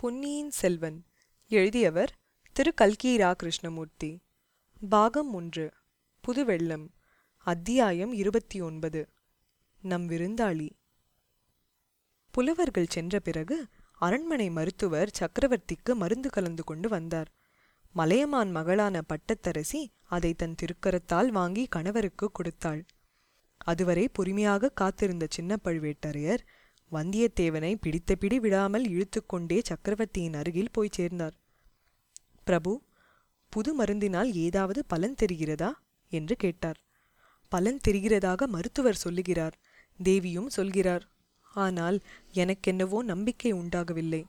பொன்னியின் செல்வன். எழுதியவர் திரு. கல்கீரா கிருஷ்ணமூர்த்தி பாகம் ஒன்று. புதுவெள்ளம். அத்தியாயம் இருபத்தி ஒன்பது. நம் விருந்தாளி. புலவர்கள் சென்ற பிறகு அரண்மனை மருத்துவர் சக்கரவர்த்திக்கு மருந்து கலந்து கொண்டு வந்தார். மலையமான் மகளான பட்டத்தரசி அதை தன் திருக்கரத்தால் வாங்கி கணவருக்கு கொடுத்தாள். அதுவரை பொறுமையாக காத்திருந்த சின்ன பழுவேட்டரையர் வந்தியத்தேவனை பிடித்த பிடி விடாமல் இழுத்துக்கொண்டே சக்கரவர்த்தியின் அருகில் போய் சேர்ந்தார். பிரபு புது மருந்தினால் ஏதாவது பலன் தெரிகிறதா? என்று கேட்டார். பலன் தெரிகிறதாக மருத்துவர் சொல்லுகிறார். தேவியும் சொல்கிறார். ஆனால் எனக்கென்னவோ நம்பிக்கை உண்டாகவில்லை.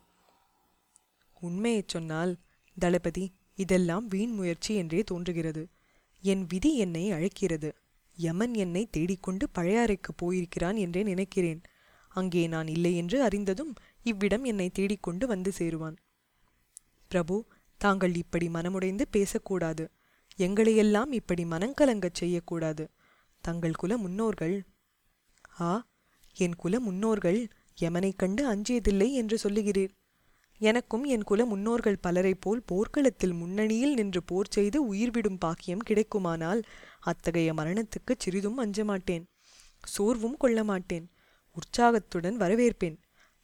உண்மையைச் சொன்னால் தளபதி இதெல்லாம் வீண் முயற்சி என்றே தோன்றுகிறது. என் விதி என்னை அழைக்கிறது. யமன் என்னை தேடிக்கொண்டு பழையாறைக்கு போயிருக்கிறான் என்றே நினைக்கிறேன். அங்கே நான் இல்லை என்று அறிந்ததும் இவ்விடம் என்னை தேடிக்கொண்டு வந்து சேருவான். பிரபு தாங்கள் இப்படி மனமுடைந்து பேசக்கூடாது. எங்களையெல்லாம் இப்படி மனங்கலங்கச் செய்யக்கூடாது. தங்கள் குல முன்னோர்கள் ஆ என் குல முன்னோர்கள் யமனைக் கண்டு அஞ்சியதில்லை என்று சொல்லுகிறீர். எனக்கும் என் குல முன்னோர்கள் பலரைப் போல் போர்க்களத்தில் முன்னணியில் நின்று போர் செய்து உயிர்விடும் பாக்கியம் கிடைக்குமானால் அத்தகைய மரணத்துக்குச் சிறிதும் அஞ்ச மாட்டேன் சோர்வும் கொள்ள மாட்டேன் உற்சாகத்துடன் வரவேற்பேன்.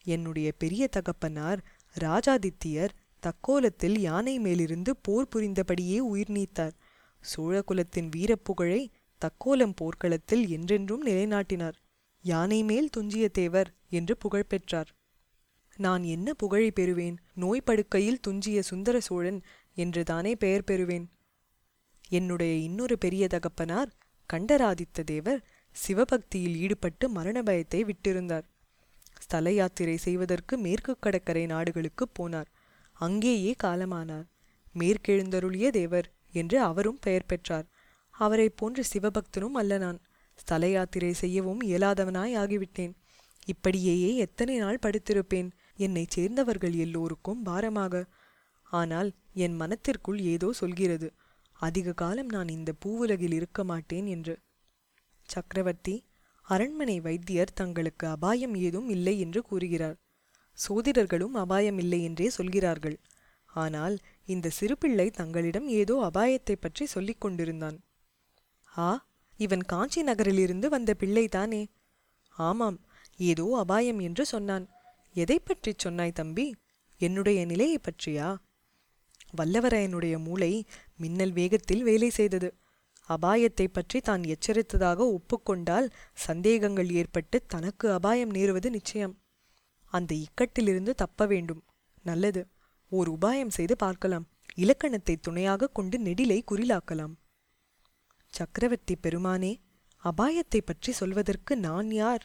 என்னுடைய பெரிய தகப்பனார் ராஜாதித்தியர் தக்கோலத்தில் யானை மேலிருந்து போர் புரிந்தபடியே உயிர் நீத்தார். சோழகுலத்தின் வீரப்புகழை தக்கோலம் போர்க்களத்தில் என்றென்றும் நிலைநாட்டினார். யானை மேல் துஞ்சிய தேவர் என்று புகழ் பெற்றார். நான் என்ன புகழை பெறுவேன்? நோய் படுக்கையில் துஞ்சிய சுந்தர சோழன் என்று தானே பெயர் பெறுவேன். என்னுடைய இன்னொரு பெரிய தகப்பனார் கண்டராதித்த தேவர் சிவபக்தியில் ஈடுபட்டு மரண பயத்தை விட்டிருந்தார். ஸ்தல யாத்திரை செய்வதற்கு மேற்கு கடற்கரை நாடுகளுக்கு போனார். அங்கேயே காலமானார். மேற்கெழுந்தருளிய தேவர் என்று அவரும் பெயர் பெற்றார். அவரைப் போன்ற சிவபக்தனும் அல்ல நான். ஸ்தல யாத்திரை செய்யவும் இயலாதவனாய் ஆகிவிட்டேன். இப்படியேயே எத்தனை நாள் படுத்திருப்பேன். என்னை சேர்ந்தவர்கள் எல்லோருக்கும் பாரமாக. ஆனால் என் மனத்திற்குள் ஏதோ சொல்கிறது. அதிக காலம் நான் இந்த பூவுலகில் இருக்க மாட்டேன் என்று. சக்கரவர்த்தி அரண்மனை வைத்தியர் தங்களுக்கு அபாயம் ஏதும் இல்லை என்று கூறுகிறார். சோதிடர்களும் அபாயம் இல்லை என்றே சொல்கிறார்கள். ஆனால் இந்த சிறுபிள்ளை தங்களிடம் ஏதோ அபாயத்தை பற்றி சொல்லிக் கொண்டிருந்தான். ஆ இவன் காஞ்சி நகரிலிருந்து வந்த பிள்ளைதானே ஆமாம் ஏதோ அபாயம் என்று சொன்னான். எதை பற்றி சொன்னாய் தம்பி? என்னுடைய நிலையை பற்றியா? வல்லவரையனுடைய மூளை மின்னல் வேகத்தில் வேலை செய்தது. அபாயத்தை பற்றி தான் எச்சரித்ததாக ஒப்புக்கொண்டால் சந்தேகங்கள் ஏற்பட்டு தனக்கு அபாயம் நேருவது நிச்சயம். அந்த இக்கட்டிலிருந்து தப்ப வேண்டும். நல்லது. ஓர் உபாயம் செய்து பார்க்கலாம். இலக்கணத்தை துணையாக கொண்டு நெடிலை குறிலாக்கலாம். சக்கரவர்த்தி பெருமானே அபாயத்தை பற்றி சொல்வதற்கு நான் யார்?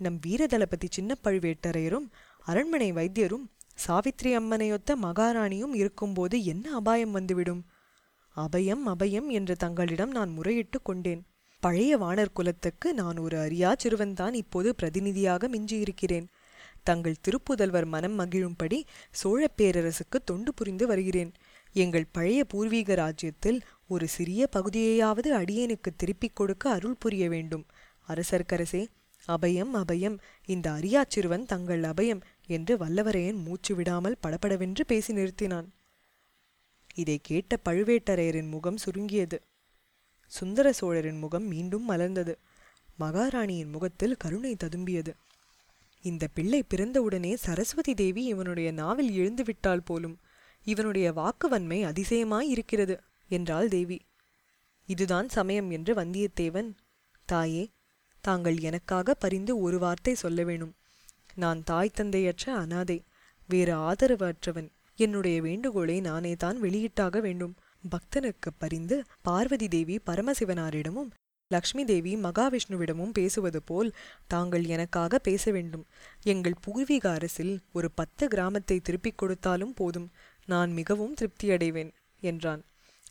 நம் வீரதளபதி சின்ன பழுவேட்டரையரும் அரண்மனை வைத்தியரும் சாவித்ரி அம்மனையொத்த மகாராணியும் இருக்கும்போது என்ன அபாயம் வந்துவிடும்? அபயம் அபயம் என்று தங்களிடம் நான் முறையிட்டு கொண்டேன். பழைய வானர் குலத்துக்கு நான் ஒரு அரியா சிறுவன்தான் இப்போது பிரதிநிதியாக மிஞ்சியிருக்கிறேன். தங்கள் திருப்புதல்வர் மனம் மகிழும்படி சோழப் பேரரசுக்கு தொண்டு புரிந்து வருகிறேன். எங்கள் பழைய பூர்வீக ராஜ்யத்தில் ஒரு சிறிய பகுதியையாவது அடியேனுக்கு திருப்பிக் கொடுக்க அருள் புரிய வேண்டும். அரசர்க்கரசே அபயம் அபயம் இந்த அரியாச்சிறுவன் தங்கள் அபயம் என்று வல்லவரையன் மூச்சு விடாமல் படபடவென்று பேசி நிறுத்தினான். இதை கேட்ட பழுவேட்டரையரின் முகம் சுருங்கியது. சுந்தர சோழரின் முகம் மீண்டும் மலர்ந்தது. மகாராணியின் முகத்தில் கருணை ததும்பியது. இந்த பிள்ளை பிறந்தவுடனே சரஸ்வதி தேவி இவனுடைய நாவில் எழுந்துவிட்டால் போலும் இவனுடைய வாக்குவன்மை அதிசயமாய் இருக்கிறது என்றாள் தேவி. இதுதான் சமயம் என்று வந்தியத்தேவன் தாயே தாங்கள் எனக்காக பரிந்து ஒரு வார்த்தை சொல்ல வேணும். நான் தாய் தந்தையற்ற அனாதை வேறு ஆதரவு அற்றவன். என்னுடைய வேண்டுகோளை நானே தான் வெளியிட்டாக வேண்டும். பக்தனுக்கு பரிந்து பார்வதி தேவி பரமசிவனாரிடமும் லக்ஷ்மி தேவி மகாவிஷ்ணுவிடமும் பேசுவது போல் தாங்கள் எனக்காக பேச வேண்டும். எங்கள் பூர்வீக அரசில் ஒரு பத்து கிராமத்தை திருப்பிக் கொடுத்தாலும் போதும். நான் மிகவும் திருப்தியடைவேன் என்றான்.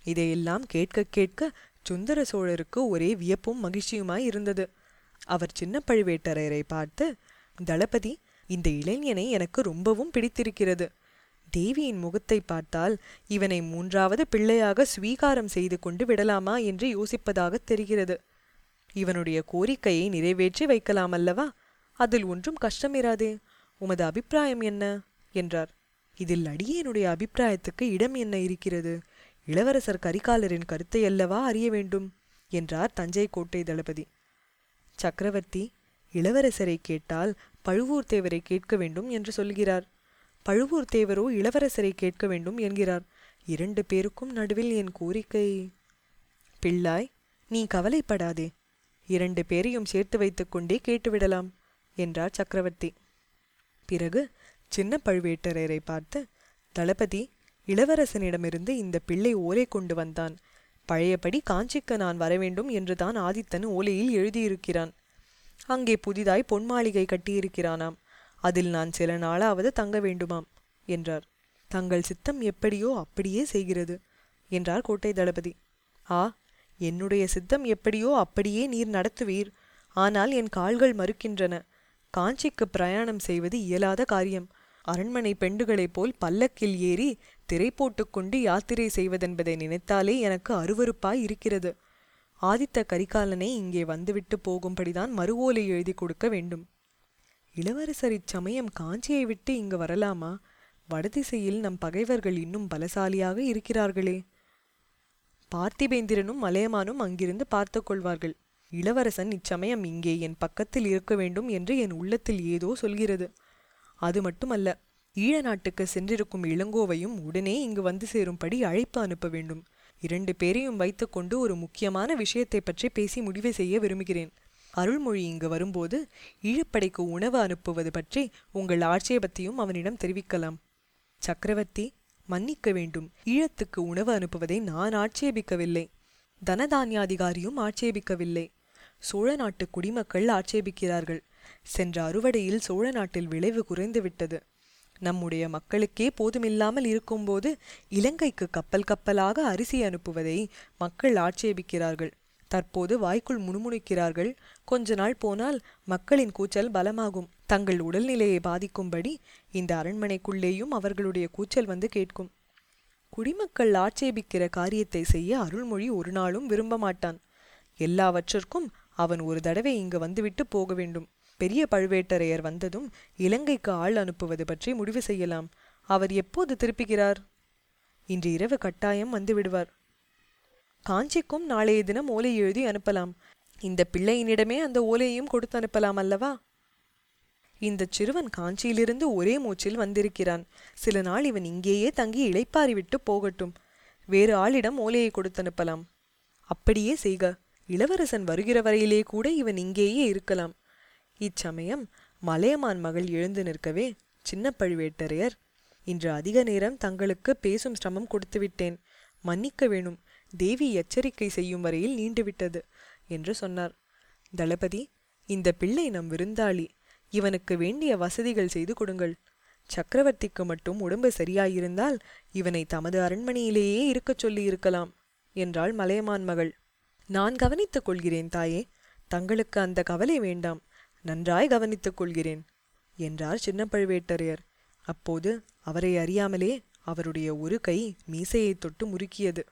இதையெல்லாம் கேட்க கேட்க சுந்தர சோழருக்கு ஒரே வியப்பும் மகிழ்ச்சியுமாய் இருந்தது. அவர் சின்ன பழுவேட்டரையரை பார்த்து தளபதி இந்த இளைஞனை எனக்கு ரொம்பவும் பிடித்திருக்கிறது. தேவியின் முகத்தை பார்த்தால் இவனை மூன்றாவது பிள்ளையாக ஸ்வீகாரம் செய்து கொண்டு விடலாமா என்று யோசிப்பதாக தெரிகிறது. இவனுடைய கோரிக்கையை நிறைவேற்றி வைக்கலாம் அல்லவா? அதில் ஒன்றும் கஷ்டமிராதே. உமது அபிப்பிராயம் என்ன? என்றார். இதில் அடியேனுடைய அபிப்பிராயத்துக்கு இடம் என்ன இருக்கிறது? இளவரசர் கரிகாலரின் கருத்தை அல்லவா அறிய வேண்டும்? என்றார் தஞ்சை கோட்டை தளபதி. சக்கரவர்த்தி இளவரசரை கேட்டால் பழுவூர்த்தேவரை கேட்க வேண்டும் என்று சொல்கிறார். பழுவூர் தேவரோ இளவரசரை கேட்க வேண்டும் என்கிறார். இரண்டு பேருக்கும் நடுவில் என் கோரிக்கை. பிள்ளாய் நீ கவலைப்படாதே. இரண்டு பேரையும் சேர்த்து வைத்துக்கொண்டே கேட்டுவிடலாம் என்றார் சக்கரவர்த்தி. பிறகு சின்ன பழுவேட்டரையரை பார்த்து தளபதி இளவரசனிடமிருந்து இந்த பிள்ளை ஓலை கொண்டு வந்தான். பழையபடி காஞ்சிக்கு நான் வரவேண்டும் என்று தான் ஆதித்தன் ஓலையில் எழுதியிருக்கிறான். அங்கே புதிதாய் பொன் மாளிகை கட்டியிருக்கிறானாம். அதில் நான் சில நாளாவது தங்க வேண்டுமாம் என்றார். தங்கள் சித்தம் எப்படியோ அப்படியே செய்கிறது என்றார் கோட்டை தளபதி. ஆ என்னுடைய சித்தம் எப்படியோ அப்படியே நீர் நடத்துவீர். ஆனால் என் கால்கள் மறுக்கின்றன. காஞ்சிக்கு பிரயாணம் செய்வது இயலாத காரியம். அரண்மனை பெண்டுகளைப் போல் பல்லக்கில் ஏறி திரை போட்டுக்கொண்டு யாத்திரை செய்வதென்பதை நினைத்தாலே எனக்கு அருவருப்பாய் இருக்கிறது. ஆதித்த கரிகாலனை இங்கே வந்துவிட்டு போகும்படிதான் மறு ஓலை எழுதி கொடுக்க வேண்டும். இளவரசர் இச்சமயம் காஞ்சியை விட்டு இங்கு வரலாமா? வடதிசையில் நம் பகைவர்கள் இன்னும் பலசாலியாக இருக்கிறார்களே. பார்த்திபேந்திரனும் மலையமானும் அங்கிருந்து பார்த்து கொள்வார்கள். இளவரசன் இச்சமயம் இங்கே என் பக்கத்தில் இருக்க வேண்டும் என்று என் உள்ளத்தில் ஏதோ சொல்கிறது. அது மட்டுமல்ல ஈழ நாட்டுக்கு சென்றிருக்கும் இளங்கோவையும் உடனே இங்கு வந்து சேரும்படி அழைப்பு அனுப்ப வேண்டும். இரண்டு பேரையும் வைத்துக்கொண்டு ஒரு முக்கியமான விஷயத்தை பற்றி பேசி முடிவு செய்ய விரும்புகிறேன். அருள்மொழி இங்கு வரும்போது ஈழப்படைக்கு உணவு அனுப்புவது பற்றி உங்கள் ஆட்சேபத்தையும் அவனிடம் தெரிவிக்கலாம். சக்கரவர்த்தி மன்னிக்க வேண்டும். ஈழத்துக்கு உணவு அனுப்புவதை நான் ஆட்சேபிக்கவில்லை. தனதானியாதிகாரியும் ஆட்சேபிக்கவில்லை. சோழ நாட்டு குடிமக்கள் ஆட்சேபிக்கிறார்கள். சென்ற அறுவடையில் சோழ நாட்டில் விளைவு குறைந்துவிட்டது. நம்முடைய மக்களுக்கே போதுமில்லாமல் இருக்கும்போது இலங்கைக்கு கப்பல் கப்பலாக அரிசி அனுப்புவதை மக்கள் ஆட்சேபிக்கிறார்கள். தற்போது வாய்க்குள் முணுமுணுக்கிறார்கள். கொஞ்ச நாள் போனால் மக்களின் கூச்சல் பலமாகும். தங்கள் உடல்நிலையை பாதிக்கும்படி இந்த அரண்மனைக்குள்ளேயும் அவர்களுடைய கூச்சல் வந்து கேட்கும். குடிமக்கள் ஆட்சேபிக்கிற காரியத்தை செய்ய அருள்மொழி ஒரு நாளும் விரும்ப மாட்டான். எல்லாவற்றிற்கும் அவன் ஒரு தடவை இங்கு வந்துவிட்டு போக வேண்டும். பெரிய பழுவேட்டரையர் வந்ததும் இலங்கைக்கு ஆள் அனுப்புவது பற்றி முடிவு செய்யலாம். அவர் எப்போது திருப்புகிறார்? இன்று இரவு கட்டாயம் வந்து விடுவார். காஞ்சிக்கும் நாளைய தினம் ஓலை எழுதி அனுப்பலாம். இந்த பிள்ளையினிடமே அந்த ஓலையையும் கொடுத்து அனுப்பலாம் அல்லவா? இந்த சிறுவன் காஞ்சியிலிருந்து ஒரே மூச்சில் வந்திருக்கிறான். சில நாள் இவன் இங்கேயே தங்கி இளைப்பாரி விட்டு போகட்டும். வேறு ஆளிடம் ஓலையை கொடுத்து அனுப்பலாம். அப்படியே செய்க. இளவரசன் வருகிற வரையிலே கூட இவன் இங்கேயே இருக்கலாம். இச்சமயம் மலையமான் மகள் எழுந்து நிற்கவே சின்ன பழுவேட்டரையர் இன்று அதிக நேரம் தங்களுக்கு பேசும் சிரமம் கொடுத்து விட்டேன். மன்னிக்க வேணும். தேவி எச்சரிக்கை செய்யும் வரையில் நீண்டுவிட்டது என்று சொன்னார். தளபதி இந்த பிள்ளை நம் விருந்தாளி. இவனுக்கு வேண்டிய வசதிகள் செய்து கொடுங்கள். சக்கரவர்த்திக்கு மட்டும் உடம்பு சரியாயிருந்தால் இவனை தமது அரண்மனையிலேயே இருக்கச் சொல்லி இருக்கலாம் என்றாள் மலையமான் மகள். நான் கவனித்துக் கொள்கிறேன் தாயே தங்களுக்கு அந்த கவலை வேண்டாம் நன்றாய் கவனித்துக் கொள்கிறேன் என்றார் சின்ன பழுவேட்டரையர். அப்போது அவரை அறியாமலே அவருடைய ஒரு கை மீசையைத் தொட்டு முறுக்கியது.